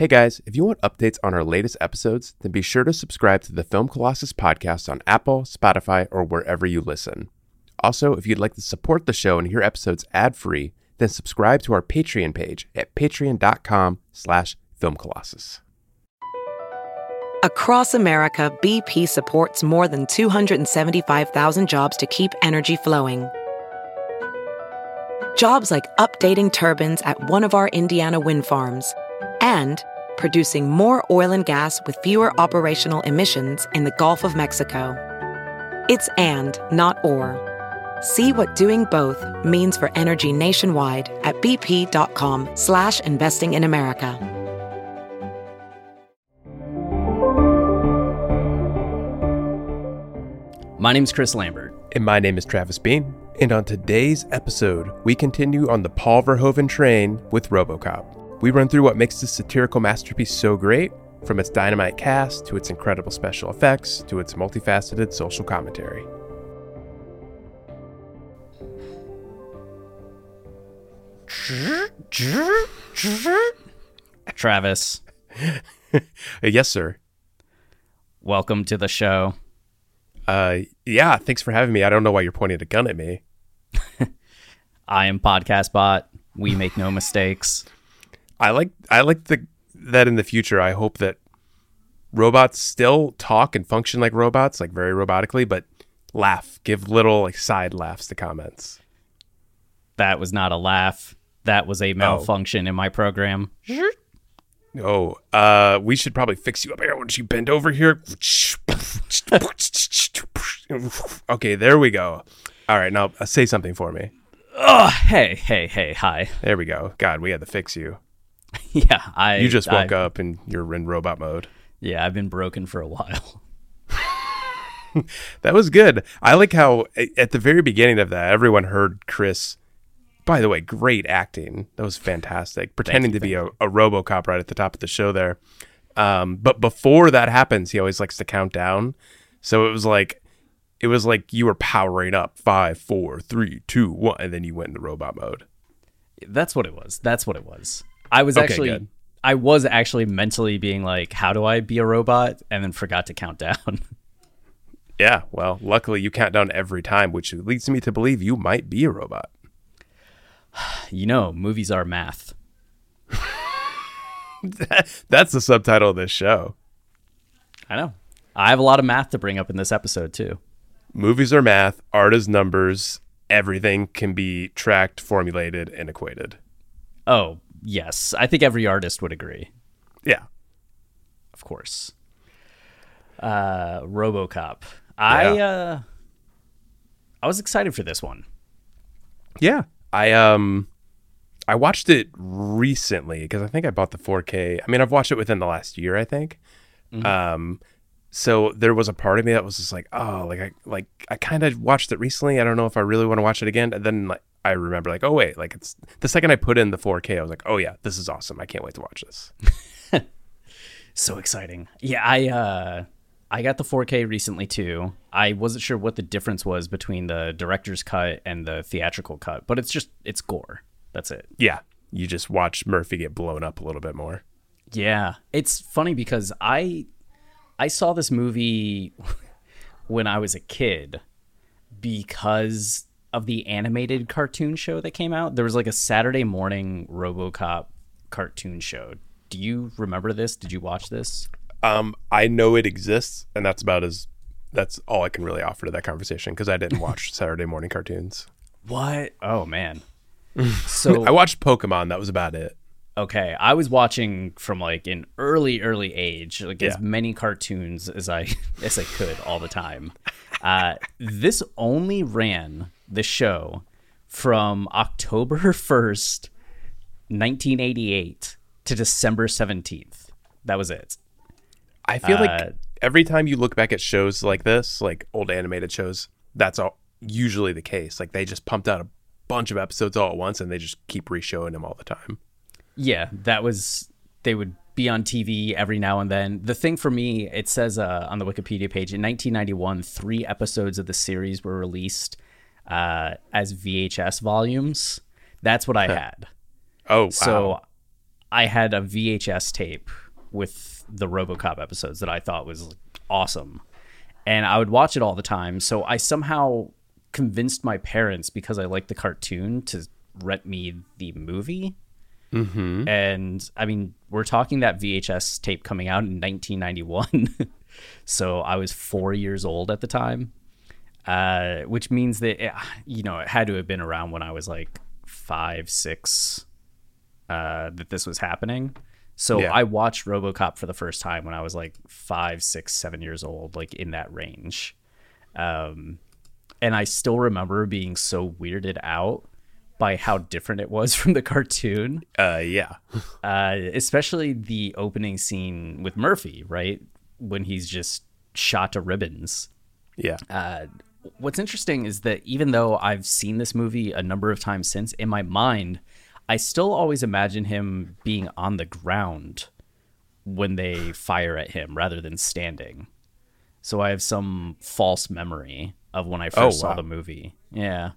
Hey guys, if you want updates on our latest episodes, then be sure to subscribe to the Film Colossus podcast on Apple, Spotify, or wherever you listen. Also, if you'd like to support the show and hear episodes ad-free, then subscribe to our Patreon page at patreon.com slash filmcolossus. Across America, BP supports more than 275,000 jobs to keep energy flowing. Jobs like updating turbines at one of our Indiana wind farms and producing more oil and gas with fewer operational emissions in the Gulf of Mexico. It's and, not or. See what doing both means for energy nationwide at bp.com slash investing in America. My name's Chris Lambert. And my name is Travis Bean. And on today's episode, we continue on the Paul Verhoeven train with Robocop. We run through what makes this satirical masterpiece so great, from its dynamite cast to its incredible special effects to its multifaceted social commentary. Travis, yes, sir. welcome to the show. Uh, yeah, thanks for having me. I don't know why you're pointing a gun at me. I am Podcast Bot. We make no mistakes. I like I like the that in the future. I hope that robots still talk and function like robots, like very robotically, but laugh, give little like side laughs to comments. That was not a laugh. That was a malfunction in my program. Oh, uh, we should probably fix you up here. Don't you bend over here? okay, there we go. All right, now uh, say something for me. Oh, hey, hey, hey, hi. There we go. God, we had to fix you. Yeah, I. You just woke I- up and you're in robot mode. Yeah, I've been broken for a while. That was good. I like how at the very beginning of that, everyone heard Chris. By the way, great acting. That was fantastic. Pretending you, to be a, a RoboCop right at the top of the show there. Um, but before that happens, he always likes to count down. So it was like, it was like you were powering up five, four, three, two, one, and then you went into robot mode. That's what it was. That's what it was. I was Okay, actually. good. I was actually mentally being like, "How do I be a robot?" and then forgot to count down. Yeah. Well, luckily you count down every time, which leads me to believe you might be a robot. you know, movies are math. That's the subtitle of this show. I know. I have a lot of math to bring up in this episode too. movies are math, art is numbers, everything can be tracked, formulated, and equated. Oh, yes. I think every artist would agree, Yeah. of course. Uh RoboCop. I Yeah. uh I was excited for this one. Yeah. I um I watched it recently because I think I bought the 4K. I mean, I've watched it within the last year, I think. Um so there was a part of me that was just like, oh, like I like I kind of watched it recently. I don't know if I really want to watch it again. And then like I remember like, oh wait, like it's the second I put in the 4K, I was like, oh yeah, this is awesome. I can't wait to watch this. So exciting. Yeah, I uh I got the 4K recently too. I wasn't sure what the difference was between the director's cut and the theatrical cut, but it's just it's gore. That's it. Yeah. You just watch Murphy get blown up a little bit more. Yeah, it's funny because I I saw this movie when I was a kid because of the animated cartoon show that came out. There was like a Saturday morning RoboCop cartoon show. Do you remember this? Did you watch this? Um, I know it exists, and that's about as that's all I can really offer to that conversation because I didn't watch Saturday morning cartoons. What? Oh man. So I watched Pokemon. That was about it. okay, I was watching from like an early, early age, like as many cartoons as I as I could all the time. Uh, this only ran the show from October first, nineteen eighty eight, to December seventeenth. That was it. I feel Uh, like every time you look back at shows like this, like old animated shows, that's all usually the case. Like they just pumped out a bunch of episodes all at once, and they just keep reshowing them all the time. Yeah, that was they would be on TV every now and then. The thing for me, it says uh, on the Wikipedia page in 1991, three episodes of the series were released uh, as VHS volumes. That's what I had. Oh, wow. So I had a VHS tape with the RoboCop episodes that I thought was awesome, and I would watch it all the time. So I somehow convinced my parents because I liked the cartoon to rent me the movie. Mm-hmm. And I mean, we're talking that VHS tape coming out in 1991. so I was four years old at the time, uh, which means that, it, you know, it had to have been around when I was like five, six, uh, that this was happening. So Yeah. I watched RoboCop for the first time when I was like five, six, seven years old, like in that range. Um, and I still remember being so weirded out by how different it was from the cartoon, Uh, yeah. uh, especially the opening scene with Murphy, right? When he's just shot to ribbons. Yeah. Uh, what's interesting is that even though I've seen this movie a number of times since, in my mind, I still always imagine him being on the ground when they fire at him rather than standing. So I have some false memory of when I oh, first Oh, saw the movie. Yeah.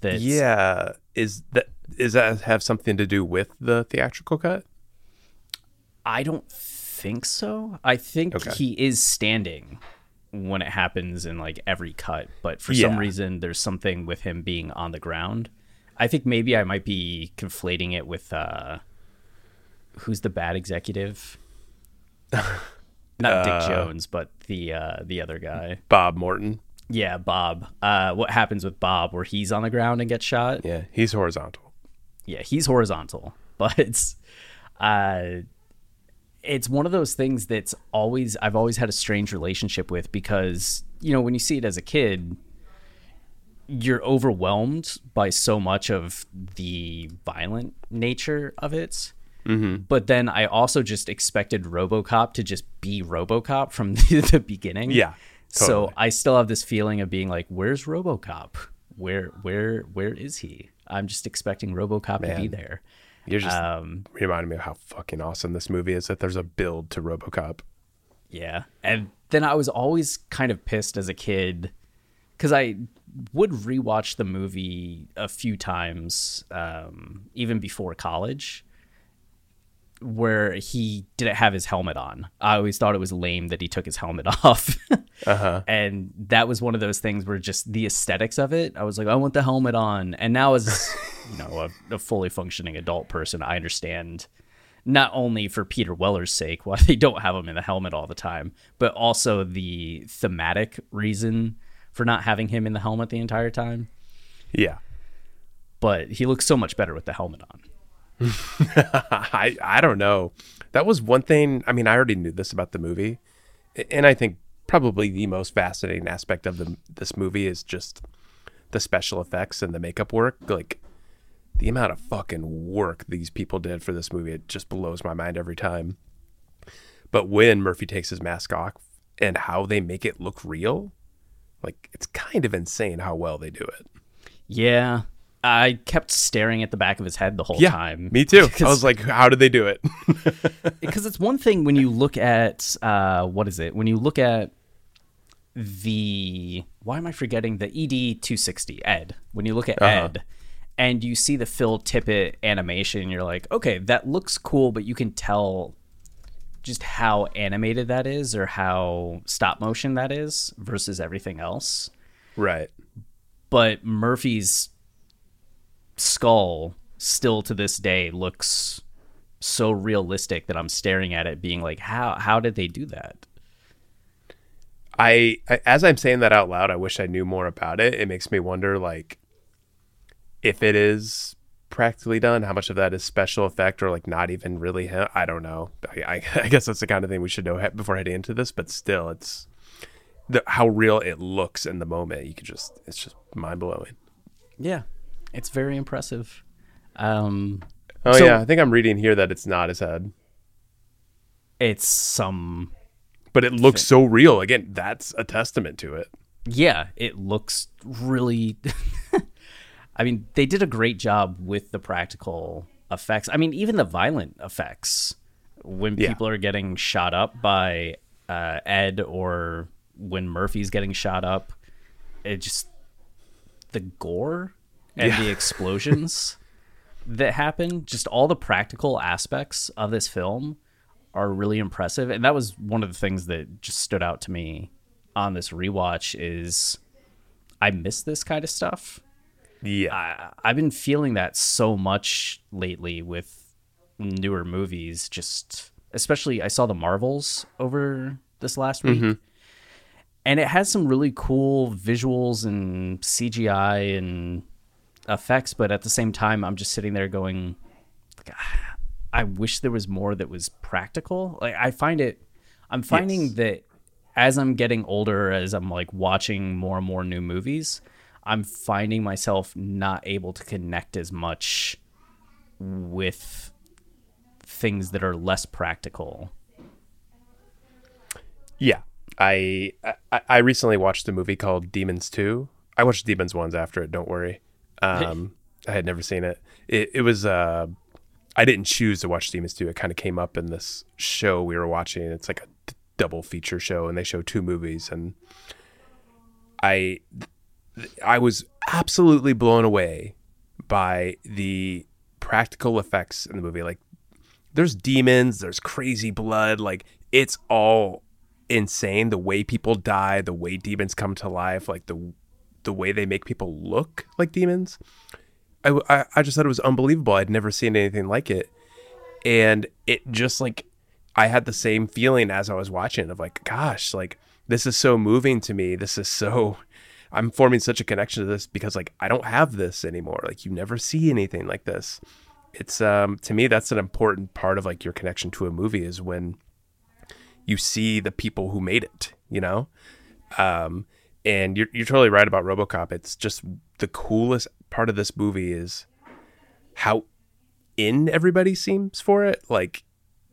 That's, yeah. Is that is that have something to do with the theatrical cut? I don't think so. I think Okay. he is standing when it happens in like every cut, but for some reason there's something with him being on the ground. I think maybe I might be conflating it with uh who's the bad executive? Not Dick Jones, but the uh the other guy. Bob Morton. Yeah, Bob. Uh what happens with Bob where he's on the ground and gets shot? Yeah, he's horizontal. yeah, he's horizontal, but it's uh it's one of those things that's always I've always had a strange relationship with because, you know, when you see it as a kid, you're overwhelmed by so much of the violent nature of it. Mm-hmm. But then I also just expected RoboCop to just be RoboCop from the, the beginning. Yeah, So. I still have this feeling of being like, "Where's RoboCop? Where, where, where is he?" I'm just expecting RoboCop to be there. You're just Um, reminding me of how fucking awesome this movie is. That there's a build to RoboCop. Yeah. And then I was always kind of pissed as a kid because I would rewatch the movie a few times, um, even before college, where he didn't have his helmet on. I always thought it was lame that he took his helmet off. Uh-huh. And that was one of those things where just the aesthetics of it, I was like, I want the helmet on. And now, as you know, a, a fully functioning adult person, I understand not only for Peter Weller's sake why they don't have him in the helmet all the time, but also the thematic reason for not having him in the helmet the entire time. Yeah. But he looks so much better with the helmet on. I I don't know. That was one thing. I mean, I already knew this about the movie, and I think probably the most fascinating aspect of the this movie is just the special effects and the makeup work. Like the amount of fucking work these people did for this movie, it just blows my mind every time. But when Murphy takes his mask off and how they make it look real, like it's kind of insane how well they do it. Yeah. I kept staring at the back of his head the whole Yeah, time. me too. I was like, how did they do it? because it's one thing when you look at uh, what is it when you look at the why am I forgetting the ED 260 Ed when you look at Uh-huh. Ed and you see the Phil Tippett animation you're like okay that looks cool but you can tell just how animated that is or how stop motion that is versus everything else right. but Murphy's skull still to this day looks so realistic that I'm staring at it being like how how did they do that? I, I as I'm saying that out loud, I wish I knew more about it. It makes me wonder like if it is practically done, how much of that is special effect or like not even really him. I don't know. I, I, I guess that's the kind of thing we should know before heading into this, but still it's the, how real it looks in the moment. You could just it's just mind blowing. Yeah. It's very impressive. Um Oh So- yeah, I think I'm reading here that it's not his head, it's some but it looks so real. Again, that's a testament to it. yeah, it looks really I mean, they did a great job with the practical effects. I mean, even the violent effects when Yeah. people are getting shot up by uh, Ed or when Murphy's getting shot up, it just the gore and Yeah. the explosions that happen, just all the practical aspects of this film are really impressive. And that was one of the things that just stood out to me on this rewatch is I miss this kind of stuff. Yeah. I, I've been feeling that so much lately with newer movies. Just especially, I saw the Marvels over this last week, mm-hmm. and it has some really cool visuals and CGI and effects. But at the same time, I'm just sitting there going, "Ah, I wish there was more that was practical. Like I find it, I'm finding Yes. that as I'm getting older, as I'm like watching more and more new movies, I'm finding myself not able to connect as much with things that are less practical. Yeah. I, I I recently watched a movie called Demons 2. I watched Demons ones after it, don't worry. Um I had never seen it. It it was uh I didn't choose to watch Demons 2. It kind of came up in this show we were watching. It's like a d- double feature show and they show two movies and I I was absolutely blown away by the practical effects in the movie. Like there's demons, there's crazy blood, like it's all insane the way people die, the way demons come to life, like the the way they make people look like demons. I, I, I just thought it was unbelievable. I'd never seen anything like it. And it just like I had the same feeling as I was watching of like, gosh, like this is so moving to me. This is so I'm forming such a connection to this because like I don't have this anymore. Like you never see anything like this. It's um to me that's an important part of like your connection to a movie is when you see the people who made it, you know? Um and you're you're totally right about RoboCop. It's just the coolest part of this movie is how in everybody seems for it. Like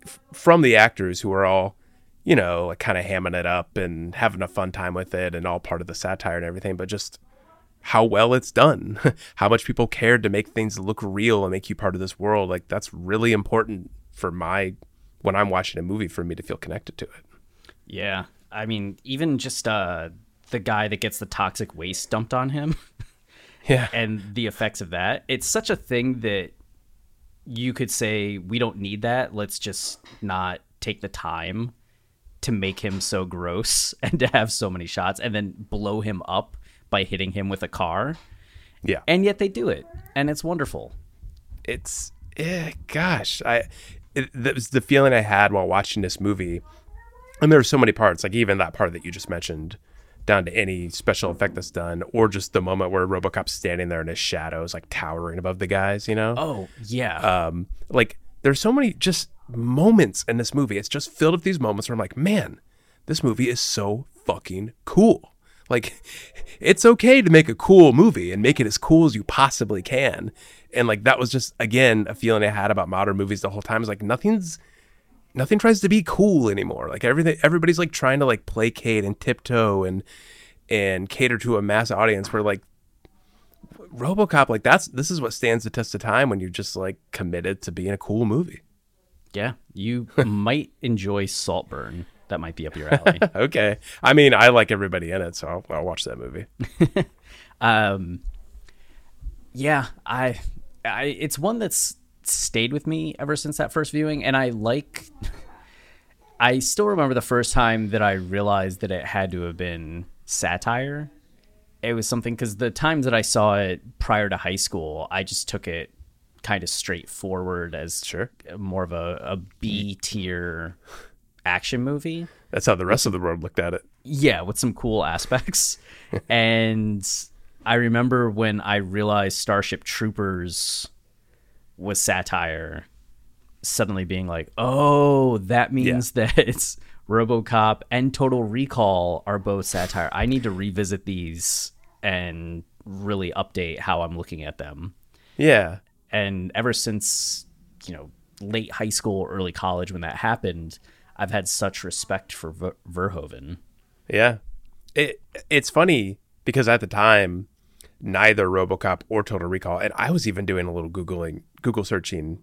f- from the actors who are all, you know, like kind of hamming it up and having a fun time with it and all part of the satire and everything, but just how well it's done, how much people cared to make things look real and make you part of this world. Like that's really important for my when I'm watching a movie for me to feel connected to it. Yeah. I mean, even just uh, the guy that gets the toxic waste dumped on him Yeah. and the effects of that, it's such a thing that you could say, we don't need that. Let's just not take the time to make him so gross and to have so many shots and then blow him up by hitting him with a car. Yeah. And yet they do it. And it's wonderful. it's eh, gosh i it, that was the feeling i had while watching this movie and there were so many parts like even that part that you just mentioned down to any special effect that's done or just the moment where robocop's standing there in his shadows like towering above the guys you know? Oh, yeah. um like there's so many just moments in this movie. It's just filled with these moments where i'm like man this movie is so fucking cool. Like it's okay to make a cool movie and make it as cool as you possibly can. And like that was just again a feeling i had about modern movies the whole time. Is like nothing's nothing tries to be cool anymore like everything everybody's like trying to like placate and tiptoe and and cater to a mass audience where like RoboCop, like that's this is what stands the test of time when you're just like committed to being a cool movie. yeah. You might enjoy Saltburn. That might be up your alley. Okay, I mean I like everybody in it, so I'll, I'll watch that movie. um yeah i i it's one that's stayed with me ever since that first viewing and i like i still remember the first time that i realized that it had to have been satire it was something because the times that i saw it prior to high school i just took it kind of straightforward as Sure. more of a, a b tier action movie That's how the rest of the world looked at it. yeah, with some cool aspects. and I remember when I realized Starship Troopers was satire, suddenly being like, oh, that means that it's Robocop and Total Recall are both satire. I need to revisit these and really update how I'm looking at them. Yeah, And ever since, you know, late high school, early college, when that happened, I've had such respect for Ver- Verhoeven. yeah. It it's funny because at the time, neither RoboCop or Total Recall, and I was even doing a little googling, Google searching,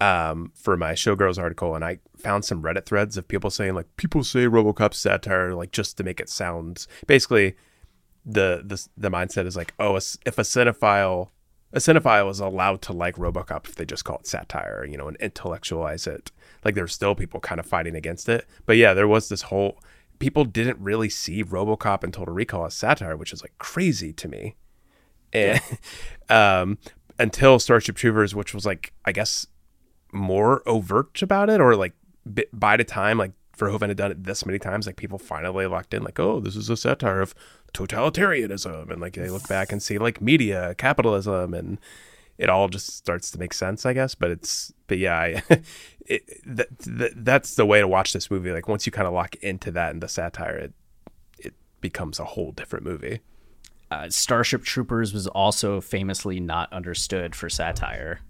um, for my Showgirls article, and I found some Reddit threads of people saying like people say RoboCop satire like just to make it sound basically the the the mindset is like oh if a cinephile a cinephile is allowed to like RoboCop if they just call it satire, you know, and intellectualize it. Like there's still people kind of fighting against it. But yeah, there was this whole people didn't really see RoboCop and Total Recall as satire, which is like crazy to me. And um, until Starship Troopers, which was like I guess more overt about it, or like by the time like Verhoeven had done it this many times, like people finally locked in, like, oh, this is a satire of totalitarianism, and like they look back and see like media, capitalism, and it all just starts to make sense, I guess. But it's, but yeah, I, it, that, that, that's the way to watch this movie. Like once you kind of lock into that and the satire, it it becomes a whole different movie. Uh, Starship Troopers was also famously not understood for satire.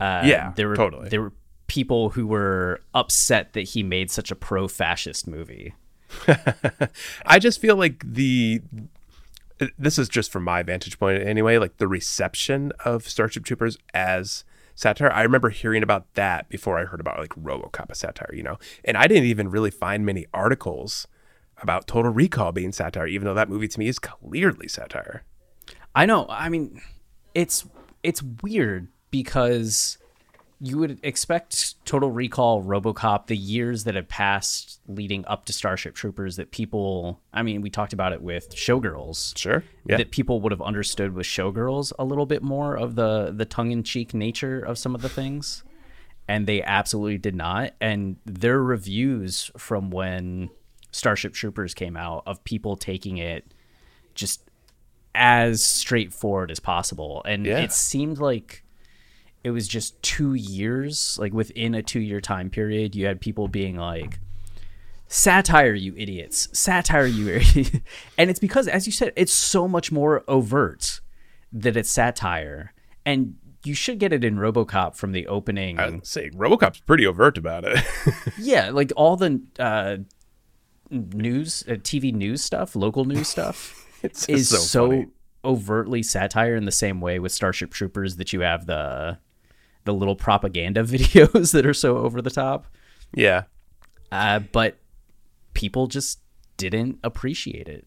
Uh, yeah, there were totally. there were people who were upset that he made such a pro-fascist movie. I just feel like the this is just from my vantage point anyway, like the reception of Starship Troopers as satire. I remember hearing about that before I heard about like RoboCop as satire, you know. And I didn't even really find many articles about Total Recall being satire, even though that movie to me is clearly satire. I know. I mean, it's it's weird because you would expect Total Recall, RoboCop, the years that had passed leading up to Starship Troopers, that people, I mean, we talked about it with Showgirls. Sure. Yeah. That people would have understood with Showgirls a little bit more of the the tongue in cheek nature of some of the things. And they absolutely did not. And their reviews from when Starship Troopers came out of people taking it just as straightforward as possible. And yeah. it seemed like it was just two years, like within a two year time period, you had people being like, satire, you idiots, satire, you idiots. and it's because, as you said, it's so much more overt that it's satire. And you should get it in RoboCop from the opening. I'd say RoboCop's pretty overt about it. yeah, like all the uh, news, uh, TV news stuff, local news stuff, is so, so overtly satire in the same way with Starship Troopers that you have the the little propaganda videos that are so over the top. Yeah. Uh, but people just didn't appreciate it.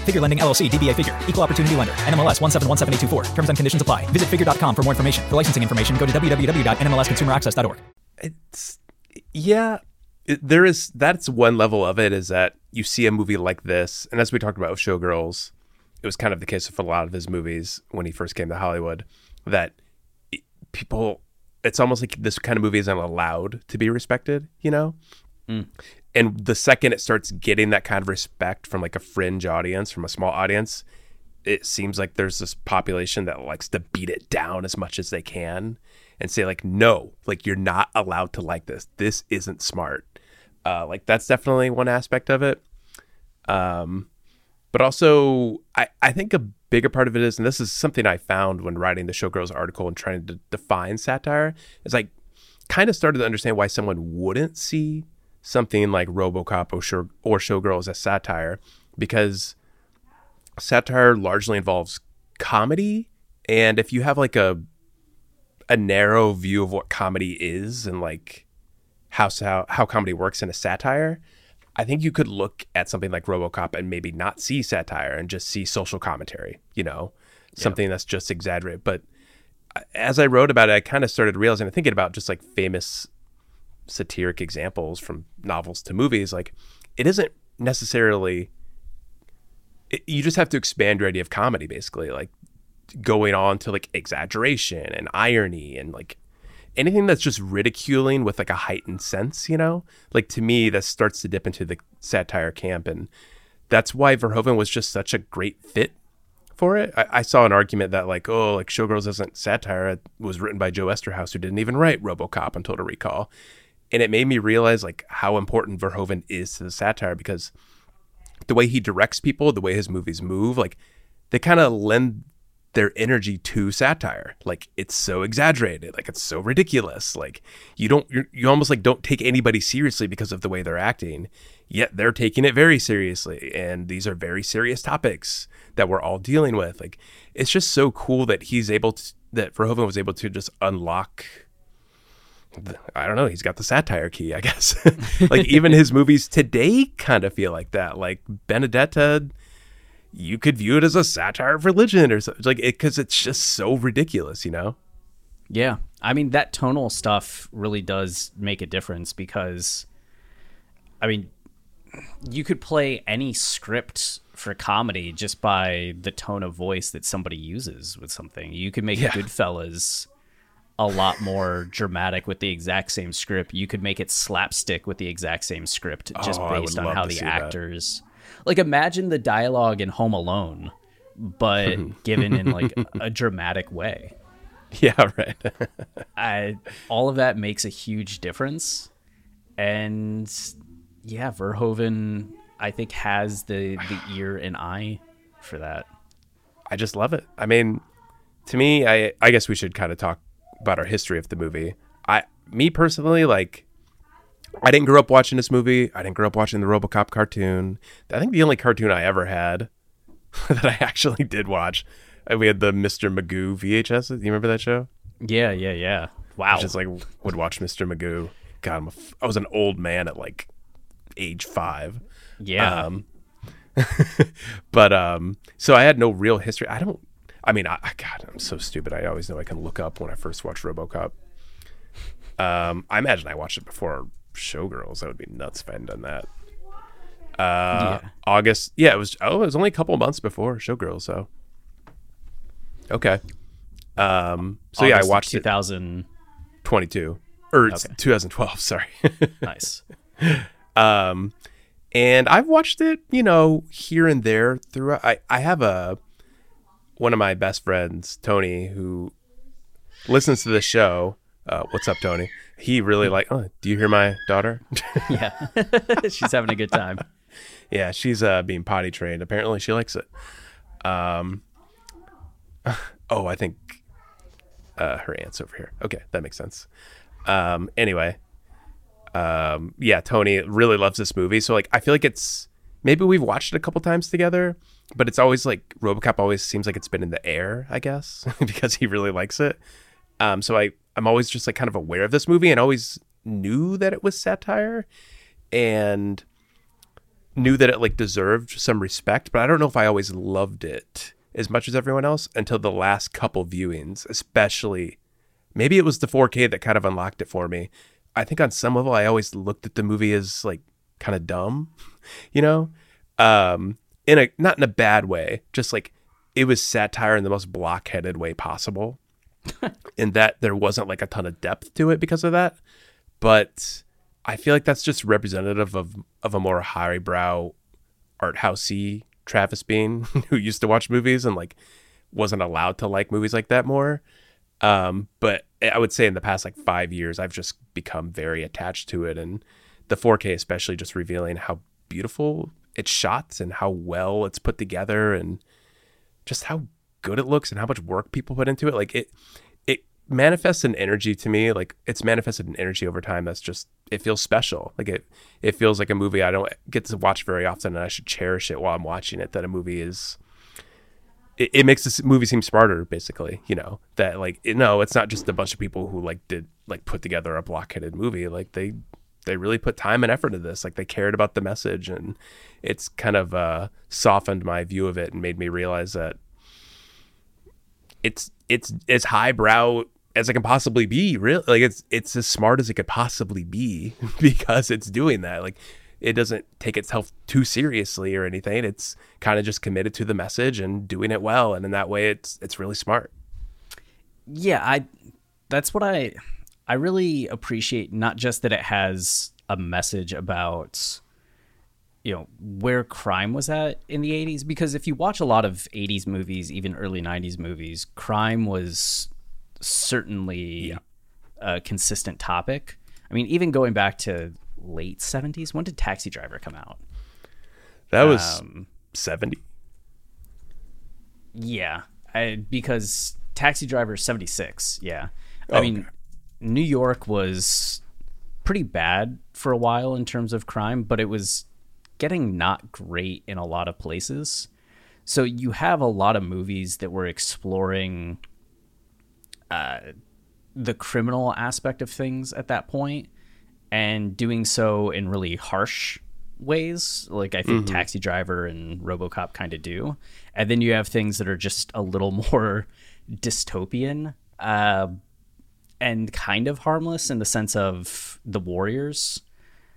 Figure Lending LLC, DBA Figure, Equal Opportunity Lender, NMLS 1717824. Terms and conditions apply. Visit figure.com for more information. For licensing information, go to www.nmlsconsumeraccess.org. It's, yeah, it, there is, that's one level of it is that you see a movie like this, and as we talked about with Showgirls, it was kind of the case with a lot of his movies when he first came to Hollywood, that people, it's almost like this kind of movie isn't allowed to be respected, you know? Mm and the second it starts getting that kind of respect from like a fringe audience from a small audience it seems like there's this population that likes to beat it down as much as they can and say like no like you're not allowed to like this. This isn't smart. Uh, like that's definitely one aspect of it. Um, but also I, I think a bigger part of it is and this is something i found when writing the showgirls article and trying to define satire is like kind of started to understand why someone wouldn't see something like RoboCop or, show, or Showgirls as satire because satire largely involves comedy and if you have like a a narrow view of what comedy is and like how how, how comedy works in a satire I think you could look at something like RoboCop and maybe not see satire and just see social commentary, you know, something yeah. that's just exaggerated. But uh, as I wrote about it, I kind of started realizing, and thinking about just like famous satiric examples from novels to movies, like it isn't necessarily. It, you just have to expand your idea of comedy, basically, like going on to like exaggeration and irony and like anything that's just ridiculing with like a heightened sense, you know? Like to me, that starts to dip into the satire camp. And that's why Verhoeven was just such a great fit for it. I, I, saw an argument that like, oh, like Showgirls isn't satire. It was written by Joe Eszterhas, who didn't even write RoboCop and Total Recall and it made me realize like how important Verhoeven is to the satire because the way he directs people, the way his movies move, like they kind of lend their energy to satire. Like it's so exaggerated, like it's so ridiculous. Like you don't you almost like don't take anybody seriously because of the way they're acting. yet they're taking it very seriously and these are very serious topics that we're all dealing with like it's just so cool that he's able to that verhoeven was able to just unlock i don't know he's got the satire key i guess like even his movies today kind of feel like that like benedetta you could view it as a satire of religion or something like it because it's just so ridiculous you know Yeah. I mean, that tonal stuff really does make a difference because, I mean, you could play any script for comedy just by the tone of voice that somebody uses with something. You could make Yeah. Goodfellas a lot more dramatic with the exact same script. You could make it slapstick with the exact same script just Oh, based on how the see that. actors. Like, imagine the dialogue in Home Alone, but given in like a dramatic way. yeah right I, all of that makes a huge difference. And yeah, Verhoeven, I think, has the, the ear and eye for that. I just love it. I mean, to me, I I guess we should kind of talk about our history of the movie. I me personally like I didn't grow up watching this movie. I didn't grow up watching the RoboCop cartoon. I think the only cartoon I ever had that I actually did watch, uh, we had the Mr. Magoo VHS. You remember that show? Yeah, yeah, yeah. Wow. I just like would watch Mr. Magoo. God, I'm a f- I was an old man at like age five. yeah. Um, but um, so I had no real history. I don't. I mean, I, I God, I'm so stupid. I always know I can look up when I first watch RoboCop. Um, I imagine I watched it before Showgirls. That would be nuts if I hadn't done that. Uh, Yeah. August. Yeah, it was. Oh, it was only a couple months before Showgirls. So okay. Um. So yeah, I watched it 2000. 22 or Okay. 2012. Sorry. Nice. Um, and I've watched it, you know, here and there throughout. I, I have a one of my best friends, Tony, who listens to the show. Uh, what's up, Tony? He really like. Oh, do you hear my daughter? Yeah. She's having a good time. yeah, she's uh, being potty trained. Apparently, she likes it. Um. Oh, I think uh, her aunt's over here. Okay, that makes sense. Um. Anyway, um. Yeah, Tony really loves this movie. So like, I feel like it's maybe we've watched it a couple times together, but it's always like RoboCop always seems like it's been in the air. I guess because he really likes it. Um. So I I'm always just like kind of aware of this movie and always knew that it was satire, and knew that it like deserved some respect, but I don't know if I always loved it as much as everyone else until the last couple viewings, especially maybe it was the 4K that kind of unlocked it for me. I think on some level I always looked at the movie as like kind of dumb, you know? Um in a not in a bad way, just like it was satire in the most blockheaded way possible. in that there wasn't like a ton of depth to it because of that. But I feel like that's just representative of of a more highbrow art housey Travis Bean who used to watch movies and like wasn't allowed to like movies like that more. Um, but I would say in the past like five years, I've just become very attached to it, and the 4K especially just revealing how beautiful it's shot and how well it's put together, and just how good it looks and how much work people put into it. Like it, it manifests an energy to me. Like it's manifested an energy over time that's just it feels special. Like it, it feels like a movie I don't get to watch very often, and I should cherish it while I'm watching it. That a movie is it, it makes this movie seem smarter basically you know that like it, no it's not just a bunch of people who like did like put together a blockheaded movie like they they really put time and effort into this like they cared about the message and it's kind of uh softened my view of it and made me realize that it's it's as highbrow as it can possibly be really like it's it's as smart as it could possibly be because it's doing that. Like it doesn't take itself too seriously or anything. It's kind of just committed to the message and doing it well and in that way it's it's really smart. Yeah i that's what i i really appreciate not just that it has a message about you know where crime was at in the 80s because if you watch a lot of 80s movies even early 90s movies crime was certainly a consistent topic i mean even going back to late 70s when did taxi driver come out that was Um, 70 Yeah, I, because Taxi Driver 76. Yeah. I Oh, mean, okay. New York was pretty bad for a while in terms of crime, but it was getting not great in a lot of places. So you have a lot of movies that were exploring uh, the criminal aspect of things at that point and doing so in really harsh ways like i think taxi driver and robocop kind of do. And then you have things that are just a little more dystopian. Uh, and kind of harmless in the sense of the warriors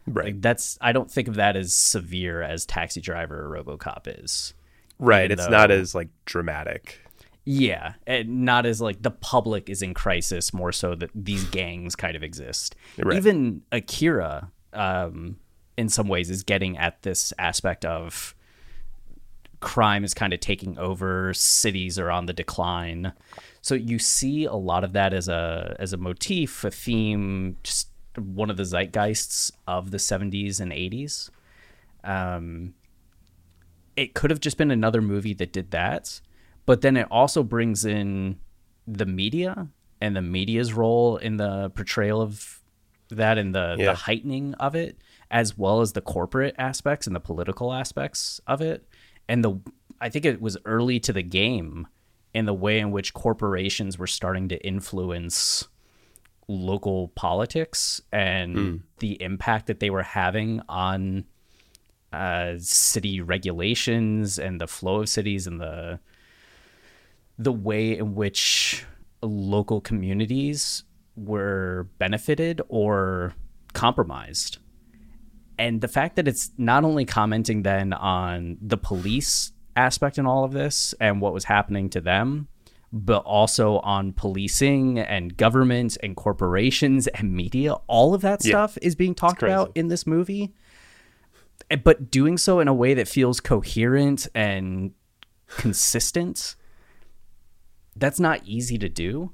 Right. like that's i don't think of that as severe as taxi driver or robocop is right. It's not as like dramatic. yeah, and not as like the public is in crisis, more so that these gangs kind of exist. Right. Even Akira, um, in some ways, is getting at this aspect of crime is kind of taking over, cities are on the decline. So you see a lot of that as a as a motif, a theme, just one of the zeitgeists of the 70s and 80s. Um, it could have just been another movie that did that, but then it also brings in the media and the media's role in the portrayal of that and the, Yeah. the heightening of it, as well as the corporate aspects and the political aspects of it. And the I think it was early to the game in the way in which corporations were starting to influence local politics and the impact that they were having on uh, city regulations and the flow of cities and the the way in which local communities were benefited or compromised. And the fact that it's not only commenting then on the police aspect in all of this and what was happening to them, but also on policing and government and corporations and media, all of that Yeah. stuff is being talked about in this movie Eh, but doing so in a way that feels coherent and consistent that's not easy to do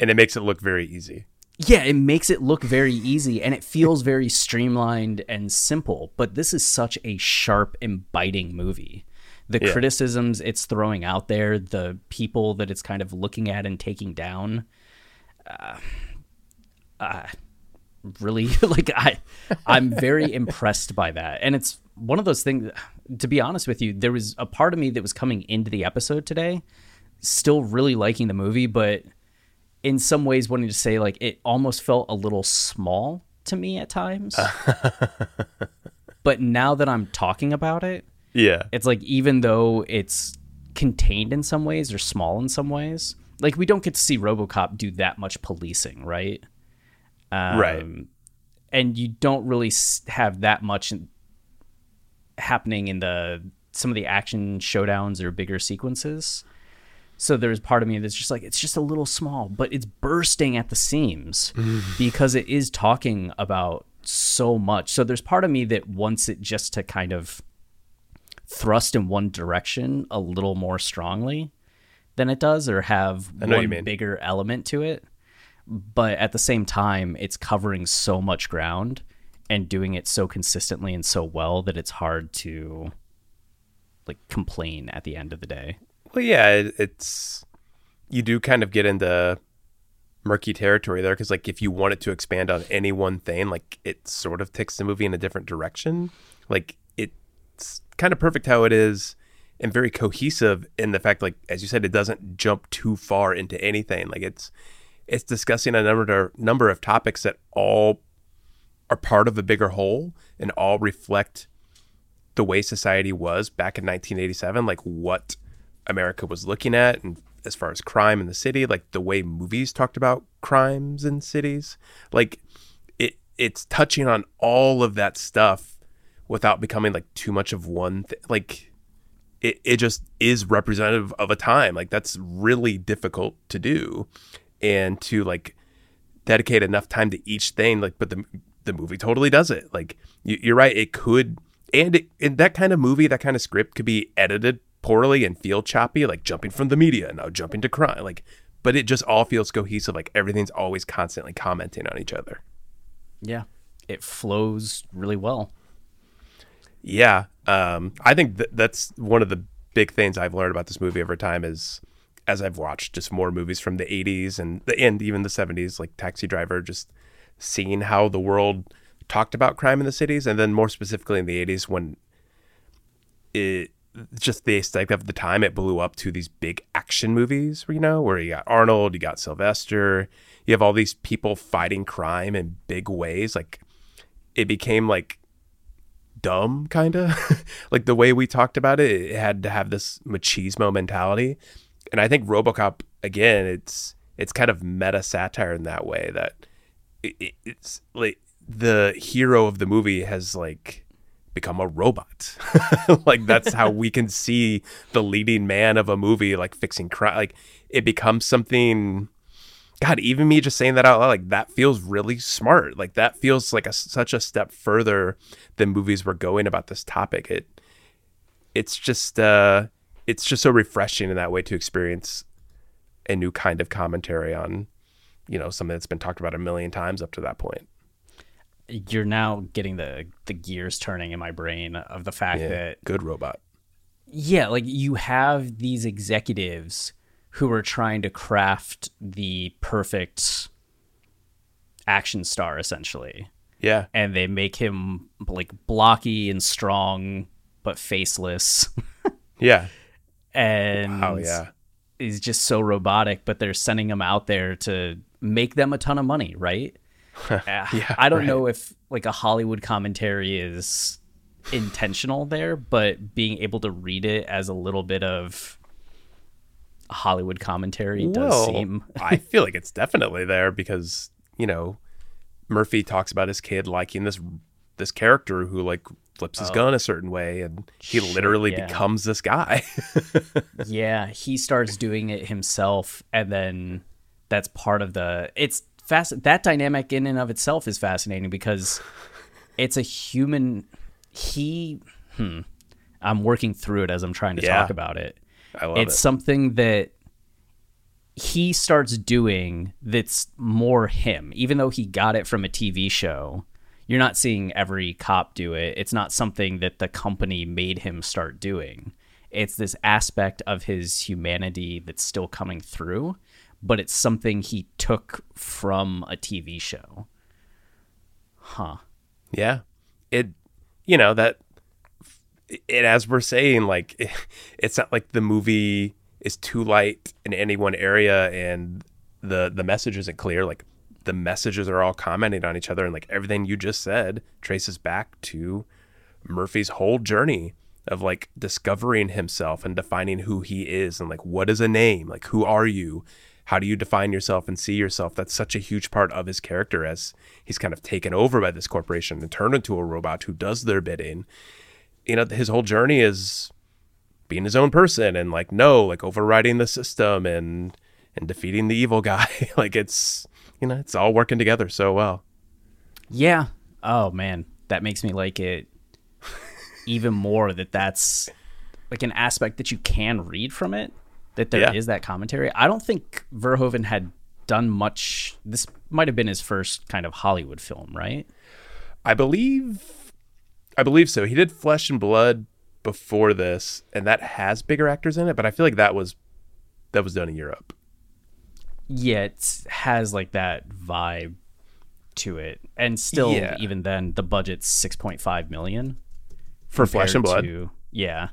And it makes it look very easy. Yeah it makes it look very easy and it feels very streamlined and simple but this is such a sharp and biting movie the Yeah. criticisms it's throwing out there the people that it's kind of looking at and taking down uh, uh, really like i i'm very impressed by that and it's one of those things to be honest with you there was a part of me that was coming into the episode today still really liking the movie but in some ways wanting to say like it almost felt a little small to me at times but now that i'm talking about it Yeah. it's like even though it's contained in some ways or small in some ways like we don't get to see robocop do that much policing right um, right. and you don't really have that much happening in the some of the action showdowns or bigger sequences so there's part of me that's just like it's just a little small but it's bursting at the seams mm. because it is talking about so much. So there's part of me that wants it just to kind of thrust in one direction a little more strongly than it does or have I know what you one bigger element to it. But at the same time it's covering so much ground and doing it so consistently and so well that it's hard to like complain at the end of the day Well, yeah, it, it's you do kind of get into murky territory there because, like, if you wanted to expand on any one thing, like, it sort of takes the movie in a different direction. Like, it's kind of perfect how it is, and very cohesive in the fact, like, as you said, it doesn't jump too far into anything. Like, it's it's discussing a number of, number of topics that all are part of a bigger whole and all reflect the way society was back in 1987, like what America was looking at, and as far as crime in the city, like the way movies talked about crimes in cities, like it it's touching on all of that stuff without becoming like too much of one thing. Like it it just is representative of a time. Like that's really difficult to do, and to like dedicate enough time to each thing. Like, but the the movie totally does it. Like you, you're right, it could, and it, and that kind of movie, that kind of script could be edited poorly and feel choppy, like jumping from the media and now jumping to crime, like. But it just all feels cohesive. Like everything's always constantly commenting on each other. yeah it flows really well Yeah, um, I think th- that's one of the big things I've learned about this movie over time is as I've watched just more movies from the 80s and the and even the 70s, like Taxi Driver, just seeing how the world talked about crime in the cities, and then more specifically in the '80s when it just the aesthetic of the time it blew up to these big action movies. You know, where you got Arnold, you got Sylvester, you have all these people fighting crime in big ways. Like it became like dumb kind of like the way we talked about it it had to have this machismo mentality and i think robocop again it's it's kind of meta satire in that way that it, it- it's like the hero of the movie has like become a robot like that's how we can see the leading man of a movie like fixing crime like it becomes something God, even me just saying that out loud, like that feels really smart. Like that feels like a such a step further than movies were going about this topic. It, it's just, uh, it's just so refreshing in that way to experience a new kind of commentary on, you know, something that's been talked about a million times up to that point. You're now getting the the gears turning in my brain of the fact Yeah, that good robot. yeah, like you have these executives who are trying to craft the perfect action star essentially. Yeah, And they make him like blocky and strong but faceless yeah, and oh yeah, is just so robotic, but they're sending him out there to make them a ton of money, right? Uh, I don't know if like a Hollywood commentary is intentional there, but being able to read it as a little bit of Hollywood commentary does seem I feel like it's definitely there because you know Murphy talks about his kid liking this this character who like flips his gun a certain way, and he literally Oh. yeah. becomes this guy. yeah, he starts doing it himself and then that's part of the it's fast that dynamic in and of itself is fascinating because it's a human he hmm I'm working through it as I'm trying to Yeah. talk about it. I love it's it. something that he starts doing that's more him even though he got it from a TV show. You're not seeing every cop do it. It's not something that the company made him start doing. It's this aspect of his humanity that's still coming through, but it's something he took from a TV show. Huh. Yeah. It, you know, that, it, as we're saying, like, it, it's not like the movie is too light in any one area and the, the message isn't clear. Like, the messages are all commenting on each other. And, like, everything you just said traces back to Murphy's whole journey of, like, discovering himself and defining who he is and, like, what is a name? Like, who are you? How do you define yourself and see yourself? That's such a huge part of his character as he's kind of taken over by this corporation and turned into a robot who does their bidding. You know his whole journey is being his own person and like no like overriding the system and and defeating the evil guy. Like it's you know it's all working together so well. Yeah. Oh man, that makes me like it even more that that's like an aspect that you can read from it that there is Yeah. that commentary. I don't think Verhoeven had done much this might have been his first kind of Hollywood film, right? i believe i believe so he did flesh and blood before this and that has bigger actors in it but i feel like that was that was done in europe Yeah, it has like that vibe to it. And still Yeah. even then the budget's 6.5 million for flesh and blood to- yeah.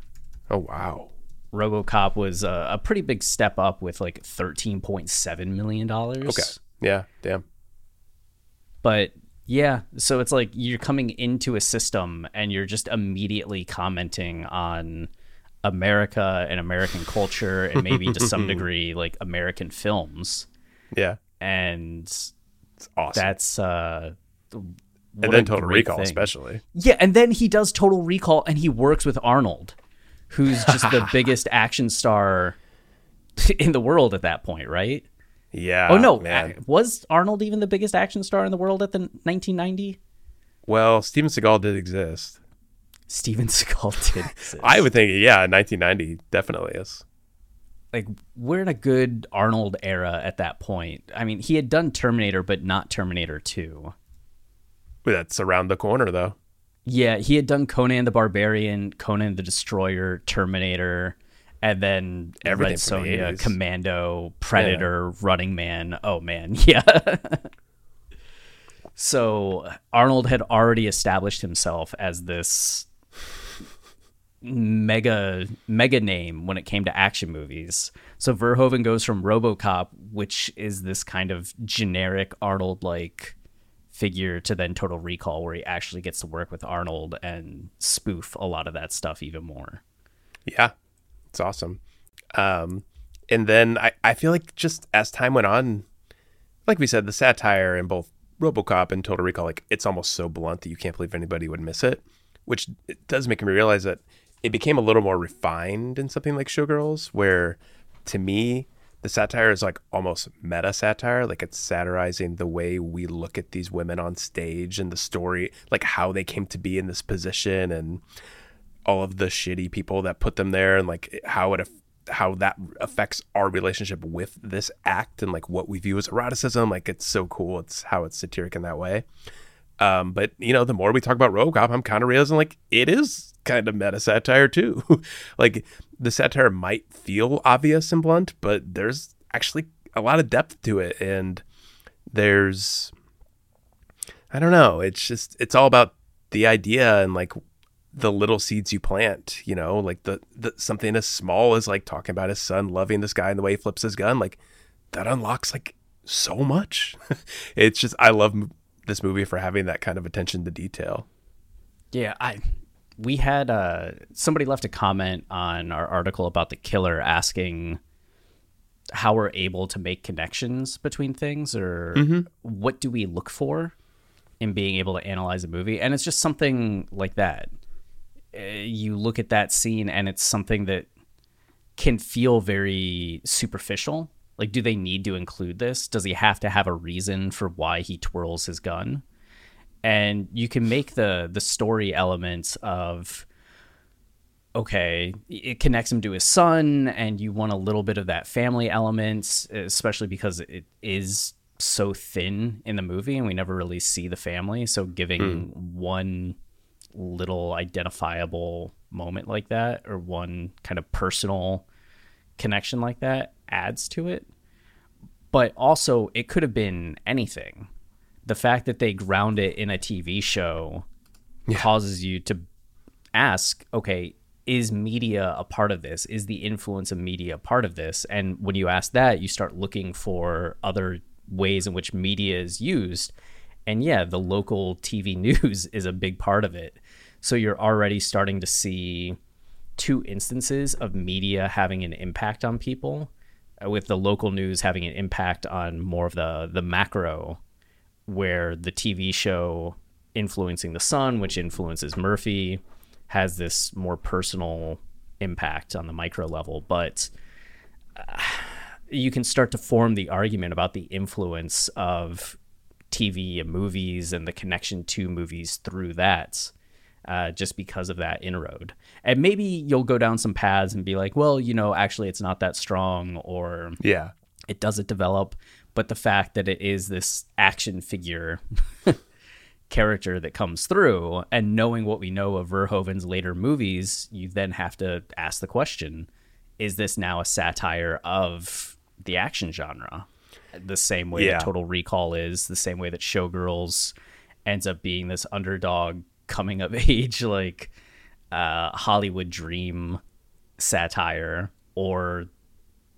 oh wow RoboCop was a, a pretty big step up with like 13.7 million dollars. okay yeah damn But yeah, so it's like you're coming into a system and you're just immediately commenting on America and American culture and maybe to some degree like American films. Yeah. And It's awesome. that's uh and then Total Recall, thing. especially. Yeah, and then he does Total Recall and he works with Arnold, who's just the biggest action star in the world at that point, right? Yeah. oh no, man. was Arnold even the biggest action star in the world at the 1990? Well, Steven Seagal did exist. Steven Seagal did. exist. I would think, yeah, 1990 definitely is. like we're in a good Arnold era at that point. I mean, he had done Terminator, but not Terminator 2. That's around the corner, though. Yeah, he had done Conan the Barbarian, Conan the Destroyer, Terminator, and then Everything Red from the Commando, Predator, Running Man. Oh man, yeah. So Arnold had already established himself as this mega mega name when it came to action movies. So Verhoeven goes from RoboCop, which is this kind of generic Arnold like figure, to then Total Recall, where he actually gets to work with Arnold and spoof a lot of that stuff even more. Yeah, it's awesome. Um, and then I, I feel like just as time went on, like we said, the satire in both RoboCop and Total Recall, like it's almost so blunt that you can't believe anybody would miss it. Which it does make me realize that it became a little more refined in something like Showgirls, where to me the satire is like almost meta satire, like it's satirizing the way we look at these women on stage and the story, like how they came to be in this position and all of the shitty people that put them there and like how it how that affects our relationship with this act and like what we view as eroticism. Like it's so cool. It's how it's satiric in that way. Um, but you know, the more we talk about RoboCop, I'm kind of realizing like it is kind of meta satire too. like the satire might feel obvious and blunt, but there's actually a lot of depth to it, and there's I don't know. It's just it's all about the idea and like the little seeds you plant. You know, like the, the something as small as like talking about his son loving this guy and the way he flips his gun, like that unlocks like so much. it's just I love this movie for having that kind of attention to detail. Yeah, I we had uh somebody left a comment on our article about the killer asking how we're able to make connections between things or mm-hmm. what do we look for in being able to analyze a movie and it's just something like that uh, you look at that scene and it's something that can feel very superficial like, do they need to include this? Does he have to have a reason for why he twirls his gun? And you can make the the story elements of okay, it connects him to his son, and you want a little bit of that family element, especially because it is so thin in the movie, and we never really see the family. So giving mm. one little identifiable moment like that, or one kind of personal connection like that, adds to it. But also, it could have been anything. The fact that they ground it in a TV show yeah. causes you to ask, okay, is media a part of this? Is the influence of media a part of this? And when you ask that, you start looking for other ways in which media is used. And yeah, the local TV news is a big part of it. So you're already starting to see two instances of media having an impact on people with the local news having an impact on more of the the macro where the TV show influencing the son which influences Murphy has this more personal impact on the micro level but uh, you can start to form the argument about the influence of TV and movies and the connection to movies through that uh, just because of that inroad. And maybe you'll go down some paths and be like, well, you know, actually it's not that strong or yeah, it doesn't develop. But the fact that it is this action figure character that comes through and knowing what we know of Verhoeven's later movies, you then have to ask the question, is this now a satire of the action genre? The same way yeah. that Total Recall is, the same way that Showgirls ends up being this underdog coming of age like uh, Hollywood dream satire or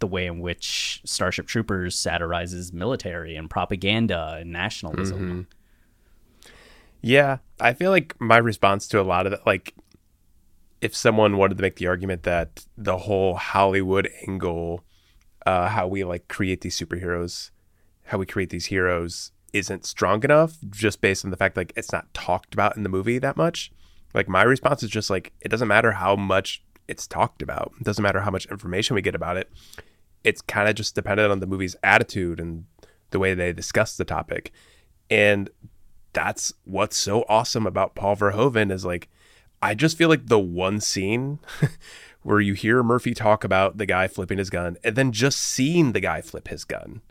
the way in which Starship Troopers satirizes military and propaganda and nationalism. Mm-hmm. Yeah, I feel like my response to a lot of that, like, if someone wanted to make the argument that the whole Hollywood angle, uh, how we like create these superheroes, how we create these heroes, isn't strong enough just based on the fact like it's not talked about in the movie that much. Like my response is just like it doesn't matter how much it's talked about. It doesn't matter how much information we get about it. It's kind of just dependent on the movie's attitude and the way they discuss the topic. And that's what's so awesome about Paul Verhoeven is like I just feel like the one scene where you hear Murphy talk about the guy flipping his gun and then just seeing the guy flip his gun.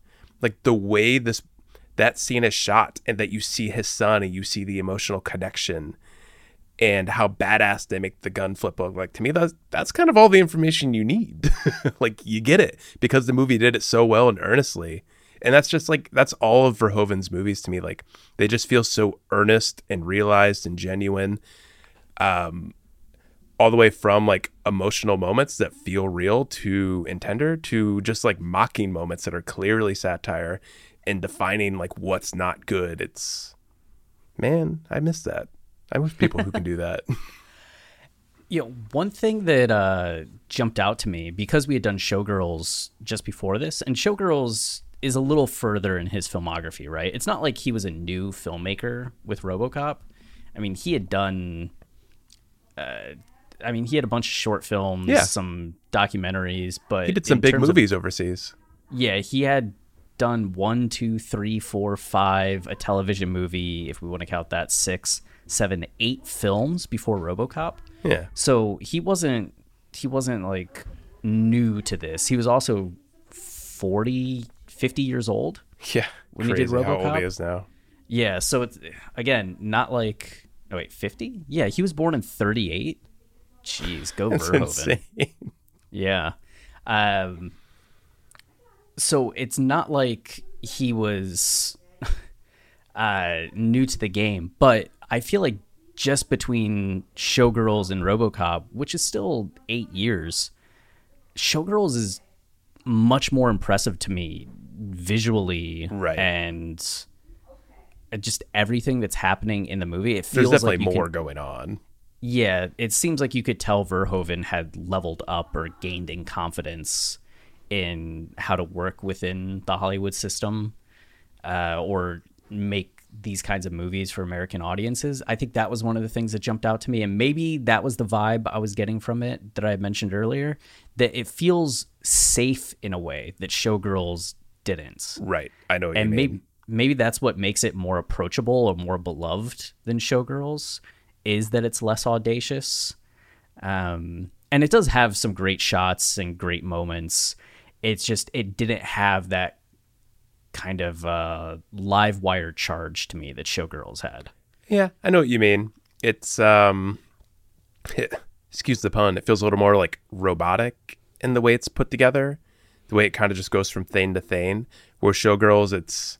Like the way this that scene is shot and that you see his son and you see the emotional connection and how badass they make the gun flip look like to me that's that's kind of all the information you need like you get it because the movie did it so well and earnestly And that's just like that's all of Verhoeven's movies to me. Like they just feel so earnest and realized and genuine. Um all the way from like emotional moments that feel real to tender to just like mocking moments that are clearly satire and defining like what's not good. It's man, I miss that. I wish people who can do that. You know, one thing that uh, jumped out to me because we had done Showgirls just before this, and Showgirls is a little further in his filmography, right? It's not like he was a new filmmaker with RoboCop. I mean, he had done. Uh, I mean, he had a bunch of short films, Yeah. some documentaries, but he did some big terms of- movies overseas. yeah, he had done one, two, three, four, five, a television movie, if we want to count that, six, seven, eight films before RoboCop. Yeah. So he wasn't he wasn't like new to this. He was also 40, 50 years old. Yeah. When he did Crazy how old RoboCop? he is now. Yeah, so it's again not like oh wait, 50? Yeah, he was born in 38. Jeez, go It's Verhoeven. insane. Yeah. Um so it's not like he was uh new to the game, but I feel like just between Showgirls and RoboCop, which is still 8 years, Showgirls is much more impressive to me visually Right. and just everything that's happening in the movie. It There's feels definitely like more going on. yeah, it seems like you could tell Verhoeven had leveled up or gained in confidence in how to work within the Hollywood system uh, or make these kinds of movies for American audiences. I think that was one of the things that jumped out to me. And maybe that was the vibe I was getting from it that I had mentioned earlier that it feels safe in a way that Showgirls didn't Right. I know and you mean. maybe maybe that's what makes it more approachable or more beloved than Showgirls is that it's less audacious. Um, and it does have some great shots and great moments. It's just it didn't have that kind of uh, live wire charge to me that Showgirls had. Yeah, I know what you mean. It's um excuse the pun, it feels a little more like robotic in the way it's put together. The way it kind of just goes from thing to thing. Where Showgirls it's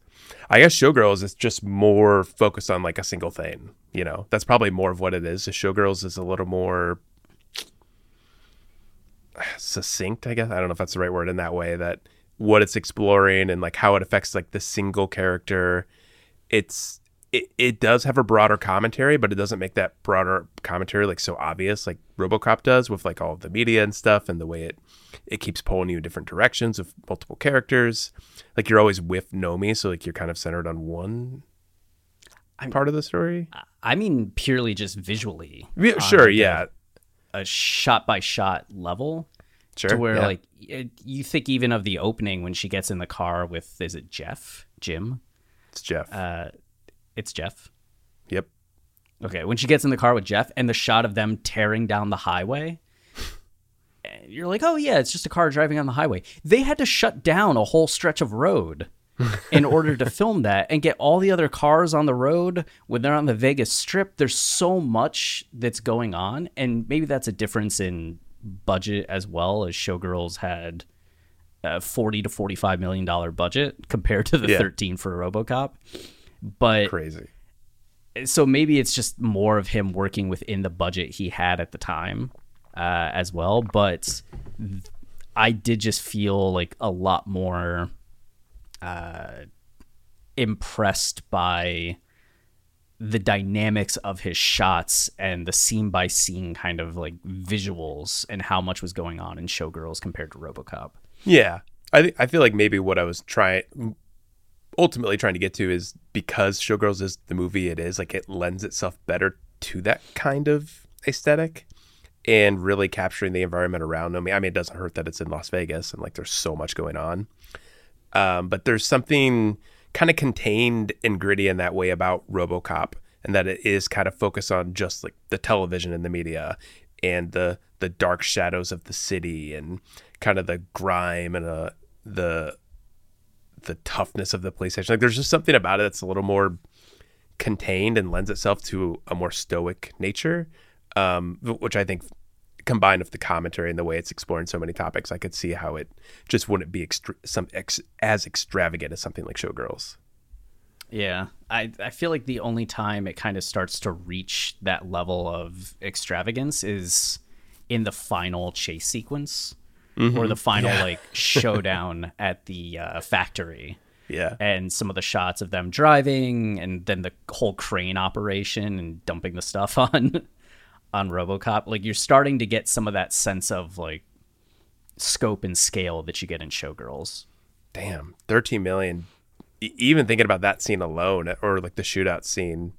I guess Showgirls is just more focused on like a single thing, you know. That's probably more of what it is. Showgirls is a little more succinct, I guess. I don't know if that's the right word in that way that what it's exploring and like how it affects like the single character. It's it, it does have a broader commentary, but it doesn't make that broader commentary like so obvious like RoboCop does with like all of the media and stuff and the way it it keeps pulling you in different directions with multiple characters. Like you're always with Nomi, so like you're kind of centered on one I'm, part of the story. I mean, purely just visually. Yeah, sure, like, yeah, A shot by shot level. Sure. to where yeah. like it, you think even of the opening when she gets in the car with is it Jeff Jim it's Jeff. uh it's Jeff yep. okay when she gets in the car with Jeff and the shot of them tearing down the highway you're like oh yeah it's just a car driving on the highway they had to shut down a whole stretch of road in order to film that and get all the other cars on the road when they're on the Vegas strip there's so much that's going on and maybe that's a difference in budget as well as Showgirls had a 40 to 45 million dollar budget compared to the Yeah. 13 for RoboCop but Crazy. so maybe it's just more of him working within the budget he had at the time uh, as well. But I did just feel like a lot more uh, impressed by the dynamics of his shots and the scene by scene kind of like visuals and how much was going on in Showgirls compared to RoboCop. Yeah, I th- I feel like maybe what I was trying, ultimately trying to get to is because Showgirls is the movie it is, like it lends itself better to that kind of aesthetic and really capturing the environment around them. I mean, it doesn't hurt that it's in Las Vegas and like there's so much going on, um, but there's something kind of contained and gritty in that way about RoboCop, and that it is kind of focused on just like the television and the media and the the dark shadows of the city and kind of the grime and uh, the the toughness of the police station. Like there's just something about it that's a little more contained and lends itself to a more stoic nature, um, which I think combined with the commentary and the way it's exploring so many topics, I could see how it just wouldn't be extra- some ex- as extravagant as something like Showgirls. Yeah, I I feel like the only time it kind of starts to reach that level of extravagance is in the final chase sequence or the final like showdown at the uh, factory. Yeah. and some of the shots of them driving and then the whole crane operation and dumping the stuff on on RoboCop like you're starting to get some of that sense of like scope and scale that you get in Showgirls. Damn, 13 million. E- even thinking about that scene alone, or like the shootout scene,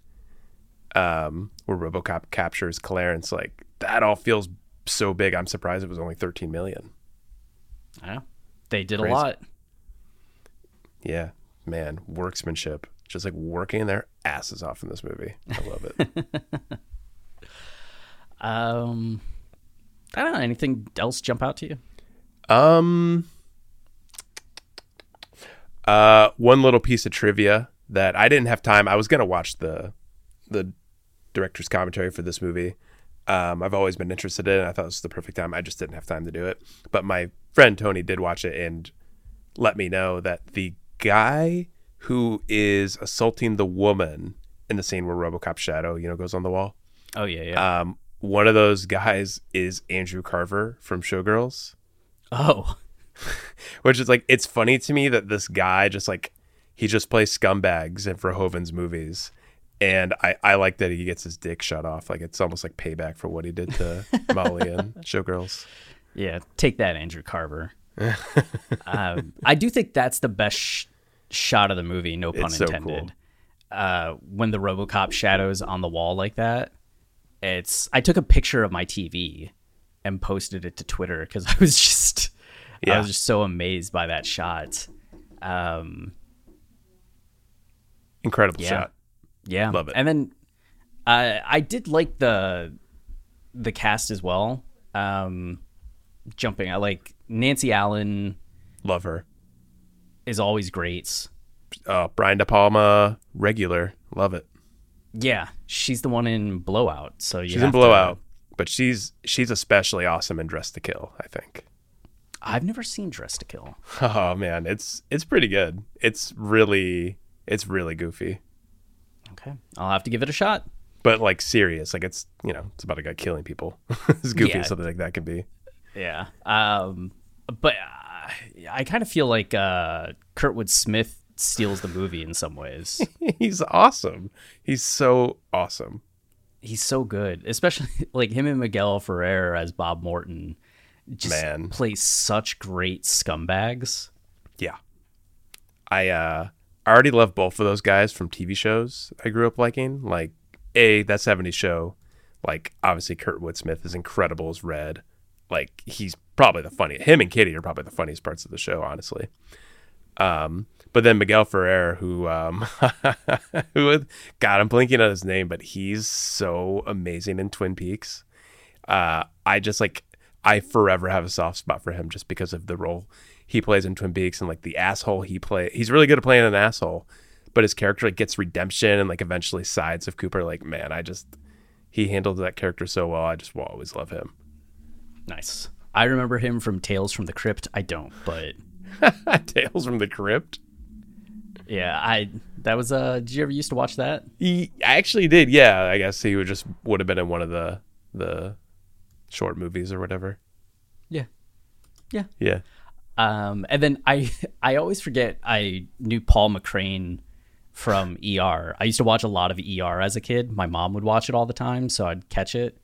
um, where RoboCop captures Clarence, like that all feels so big. I'm surprised it was only 13 million. Yeah. They did Crazy. a lot. Yeah, man, worksmanship, just like working their asses off in this movie. I love it. Um I don't know anything else jump out to you? Um, uh, one little piece of trivia that I didn't have time. I was gonna watch the the director's commentary for this movie. Um, I've always been interested in it. I thought this was the perfect time. I just didn't have time to do it. But my friend Tony did watch it and let me know that the guy who is assaulting the woman in the scene where RoboCop shadow, you know, goes on the wall. Oh yeah, yeah. Um, one of those guys is Andrew Carver from Showgirls oh. which is like it's funny to me that this guy just like he just plays scumbags in Verhoeven's movies. And I, I like that he gets his dick shut off. Like it's almost like payback for what he did to Molly and Showgirls. Yeah, take that, Andrew Carver. um, I do think that's the best sh- shot of the movie. No pun It's so intended. Uh, when the RoboCop shadows on the wall like that, it's. I took a picture of my TV and posted it to Twitter because I was just, I was just so amazed by that shot. Um, Incredible Yeah. shot. Yeah, Love it. And then uh, I did like the the cast as well. Um, jumping, I like Nancy Allen Love her. is always great. Uh, Brian De Palma, regular. Love it. Yeah, she's the one in Blowout. So you She's in to- Blowout, but she's she's especially awesome in Dressed to Kill. I think. I've never seen Dressed to Kill. Oh man, it's it's pretty good. It's really it's really goofy, Okay, I'll have to give it a shot. but like serious. Like it's you know it's about a guy killing people. as goofy Yeah. as something like that can be. Yeah. Um, but uh, I kind of feel like uh, Kurtwood Smith steals the movie in some ways. He's awesome. He's so awesome. He's so good, especially like him and Miguel Ferrer as Bob Morton. Just Man. play such great scumbags. Yeah. I uh I already love both of those guys from TV shows I grew up liking. Like A, that 70s show, like obviously Kurtwood Smith is incredible as Red. Like he's probably the funniest. Him and Kitty are probably the funniest parts of the show, honestly. Um, but then Miguel Ferrer, who um who God, I'm blinking on his name, but he's so amazing in Twin Peaks. Uh I just like I forever have a soft spot for him just because of the role he plays in Twin Peaks and like the asshole he play. He's really good at playing an asshole, but his character like gets redemption and like eventually sides of Cooper. Like man, I just he handled that character so well. I just will always love him. Nice. I remember him from Tales from the Crypt. I don't, but Tales from the Crypt. Yeah, I that was uh did you ever used to watch that? He I actually did. Yeah, I guess he would just would have been in one of the the short movies or whatever. Yeah. Yeah. Yeah. Um, and then I I always forget I knew Paul McCrane from ER. I used to watch a lot of ER as a kid. My mom would watch it all the time, so I'd catch it.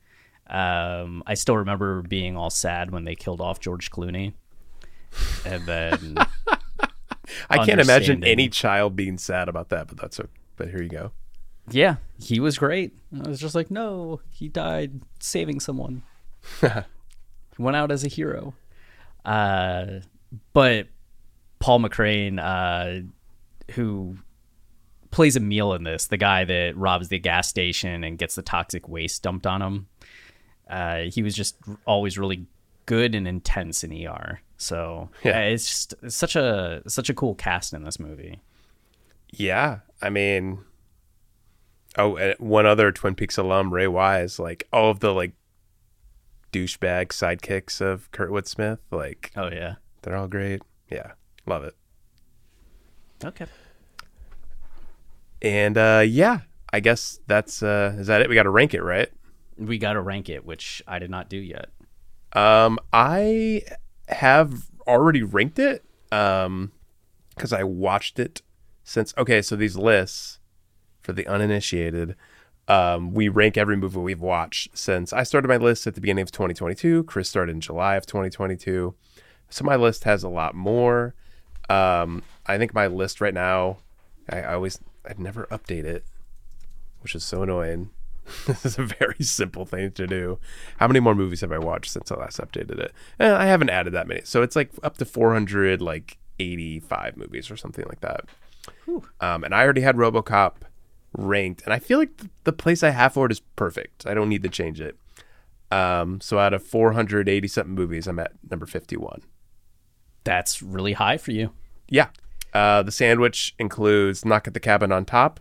Um, I still remember being all sad when they killed off George Clooney. And then I can't imagine any child being sad about that, but that's a but here you go. yeah, he was great. I was just like, no, he died saving someone. he went out as a hero. Uh, but Paul McCrane, uh, who plays Emil in this, the guy that robs the gas station and gets the toxic waste dumped on him. Uh, he was just always really good and intense in ER. So Yeah. uh, it's just it's such a such a cool cast in this movie. Yeah, I mean, oh, and one other Twin Peaks alum, Ray Wise, like all of the like douchebag sidekicks of Kurtwood Smith. Like Oh yeah. they're all great. Yeah, love it. Okay. And uh, yeah, I guess that's uh, is that it? We got to rank it, right? We got to rank it, which I did not do yet. Um, I have already ranked it um, because I watched it since. Okay, so these lists for the uninitiated, um, we rank every movie we've watched since I started my list at the beginning of 2022. Chris started in July of 2022, so my list has a lot more. Um, I think my list right now, I, I always, I'd never update it, which is so annoying. this is a very simple thing to do. How many more movies have I watched since I last updated it? Eh, I haven't added that many, so it's like up to 400, like 85 movies or something like that. Um, and I already had RoboCop ranked, and I feel like th- the place I have for it is perfect. I don't need to change it. Um, so out of 480 something movies, I'm at number 51. That's really high for you. Yeah. Uh, the sandwich includes Knock at the Cabin on Top,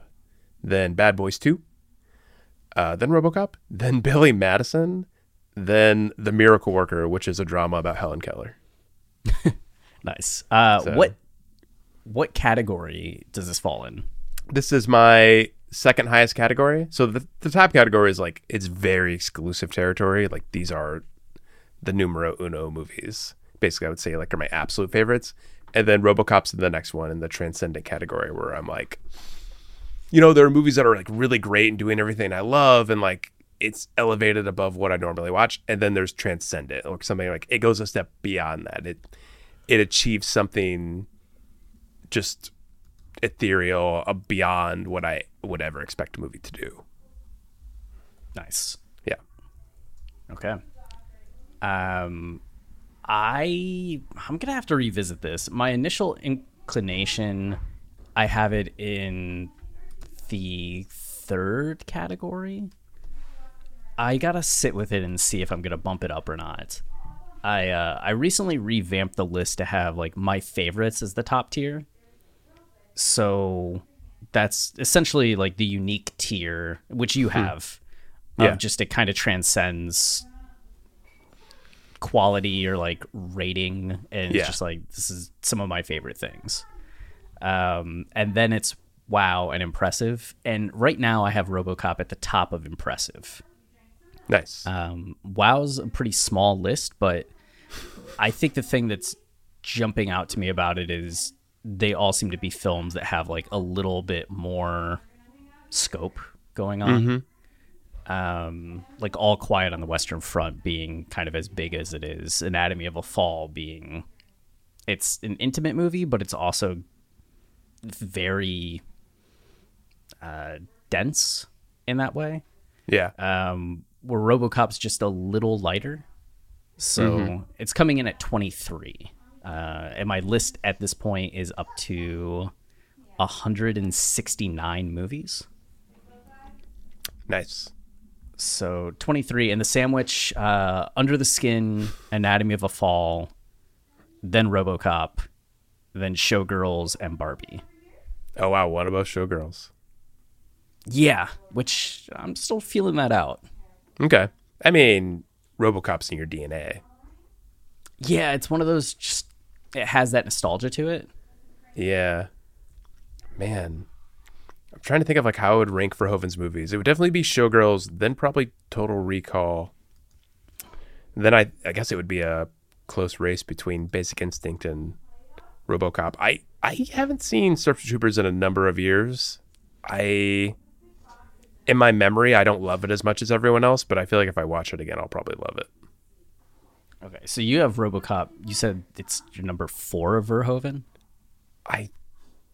then Bad Boys 2, uh, then Robocop, then Billy Madison, then The Miracle Worker, which is a drama about Helen Keller. Nice. Uh, So- What what category does this fall in? This is my second highest category. So the, the top category is like, it's very exclusive territory. Like these are the numero uno movies. Basically, I would say like are my absolute favorites. And then Robocop's the next one in the transcendent category where I'm like, you know, there are movies that are like really great and doing everything I love and like it's elevated above what I normally watch. And then there's transcendent or something like it goes a step beyond that. It it achieves something just ethereal uh, beyond what I would ever expect a movie to do. Nice. Yeah. Okay. Um, I I'm gonna have to revisit this. My initial inclination, I have it in the third category. I gotta sit with it and see if I'm gonna bump it up or not. I uh, I recently revamped the list to have like my favorites as the top tier. So that's essentially like the unique tier, which you have. Yeah. Of just it kind of transcends quality or like rating and Yeah. it's just like this is some of my favorite things. Um, and then it's wow and impressive. And right now I have RoboCop at the top of impressive. Nice. Um, WoW's a pretty small list, but I think the thing that's jumping out to me about it is they all seem to be films that have like a little bit more scope going on. Um, like All Quiet on the Western Front being kind of as big as it is, Anatomy of a Fall being it's an intimate movie, but it's also very uh, dense in that way yeah. um, where RoboCop's just a little lighter. So it's coming in at 23. Uh, and my list at this point is up to 169 movies. nice. So 23. And the sandwich, uh, Under the Skin, Anatomy of a Fall, then RoboCop, then Showgirls, and Barbie. Oh wow, what about Showgirls? Yeah, which I'm still feeling that out. Okay. I mean, RoboCop's in your DNA. Yeah, it's one of those just, it has that nostalgia to it. Yeah. Man. I'm trying to think of like how I would rank Verhoeven's movies. It would definitely be Showgirls, then probably Total Recall. Then I I guess it would be a close race between Basic Instinct and RoboCop. I I haven't seen Starship Troopers in a number of years. I in my memory, I don't love it as much as everyone else, but I feel like if I watch it again, I'll probably love it. Okay, so you have RoboCop. You said it's your number four of Verhoeven. I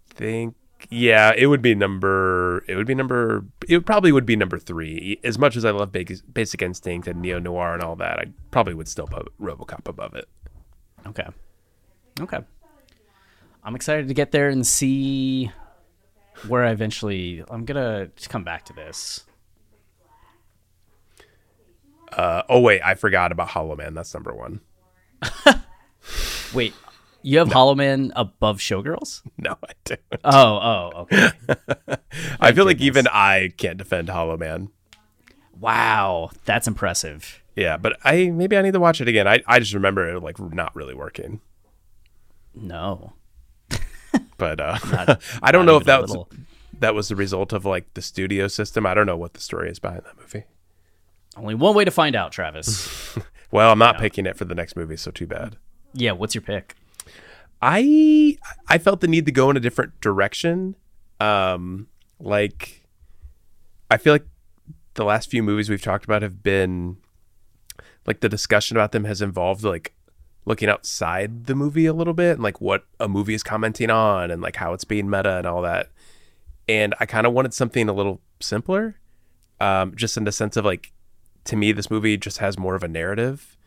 think yeah, it would be number it would be number it probably would be number 3. As much as I love Basic, Basic Instinct and Neo Noir and all that, I probably would still put RoboCop above it. Okay, okay. I'm excited to get there and see where I eventually. I'm gonna come back to this. Uh, oh wait, I forgot about Hollow Man. That's number 1. Wait, you have Hollow Man above Showgirls? No, I don't. Oh, oh, okay. I feel like even I can't defend Hollow Man. wow, that's impressive. Yeah, but I maybe I need to watch it again. I, I just remember it like not really working. No. But uh, Not- I don't know if that was that was the result of like the studio system. I don't know what the story is behind that movie. Only one way to find out, Travis. Well, I'm not picking it for the next movie, so too bad. yeah, what's your pick? I I felt the need to go in a different direction. Um, like I feel like the last few movies we've talked about have been like the discussion about them has involved like looking outside the movie a little bit and like what a movie is commenting on and like how it's being meta and all that. And I kind of wanted something a little simpler, um, just in the sense of like to me this movie just has more of a narrative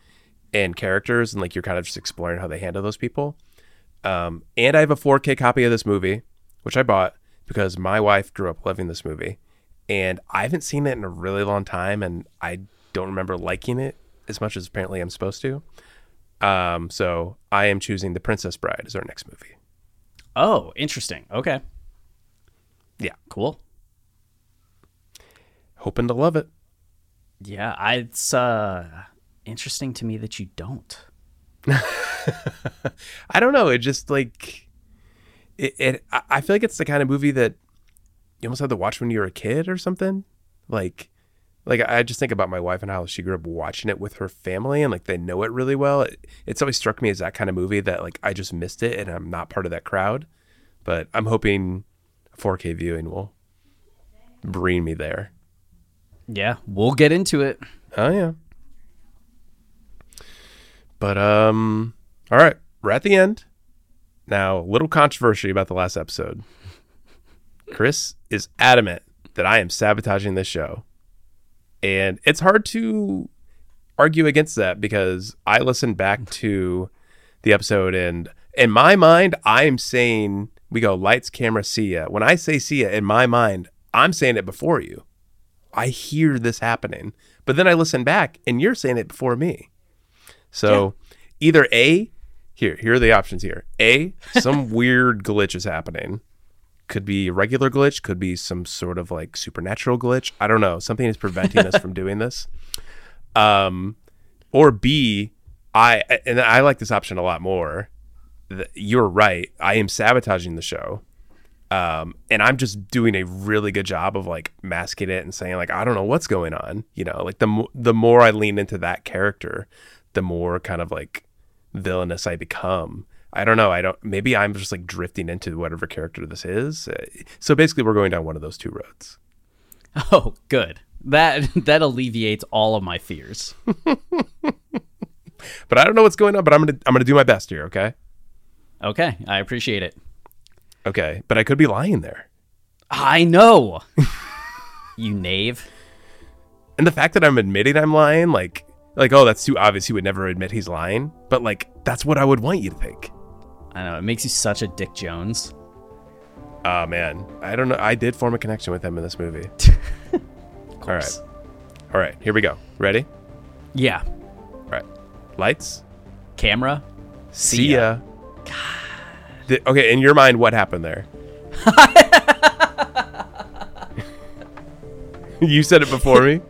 and characters and like you're kind of just exploring how they handle those people. Um, and I have a 4K copy of this movie, which I bought because my wife grew up loving this movie, and I haven't seen it in a really long time, and I don't remember liking it as much as apparently I'm supposed to. Um, so I am choosing The Princess Bride as our next movie. Oh, interesting. Okay. Yeah, Cool. hoping to love it. Yeah, I, it's uh interesting to me that you don't. I don't know. It just like it. it I I feel like it's the kind of movie that you almost had to watch when you were a kid or something. Like, like I just think about my wife and how she grew up watching it with her family, and like they know it really well. It, it's always struck me as that kind of movie that like I just missed it, and I'm not part of that crowd. But I'm hoping 4K viewing will bring me there. Yeah, we'll get into it. Oh yeah. But um all right, we're at the end. Now, a little controversy about the last episode. Chris is adamant that I am sabotaging this show. And it's hard to argue against that because I listened back to the episode and in my mind I'm saying we go lights camera see ya. When I say see ya in my mind, I'm saying it before you. I hear this happening. But then I listen back and you're saying it before me. So either A, here, here are the options here. A, some weird glitch is happening. Could be a regular glitch, could be some sort of like supernatural glitch. I don't know. Something is preventing us from doing this. Um, or B, I and I like this option a lot more. You're right. I am sabotaging the show um, and I'm just doing a really good job of like masking it and saying like I don't know what's going on. You know, like the mo- the more I lean into that character, the more kind of like villainous I become. I don't know. I don't. Maybe I'm just like drifting into whatever character this is. So basically, we're going down one of those two roads. Oh, good. That that alleviates all of my fears. But I don't know what's going on. But I'm gonna I'm gonna do my best here. Okay. Okay, I appreciate it. Okay. But I could be lying there. I know. you knave. And the fact that I'm admitting I'm lying, like like oh that's too obvious. He would never admit he's lying. But like that's what I would want you to think. I know it makes you such a Dick Jones. Oh man, I don't know. I did form a connection with him in this movie. All right, all right. Here we go. Ready? Yeah. All right. Lights. Camera. See ya. Th- okay, in your mind, what happened there? you said it before me.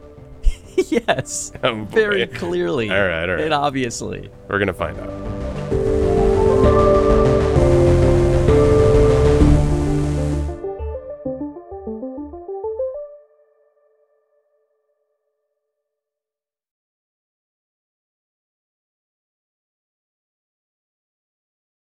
yes. Oh. Very clearly. All right, all right. And obviously. We're gonna find out.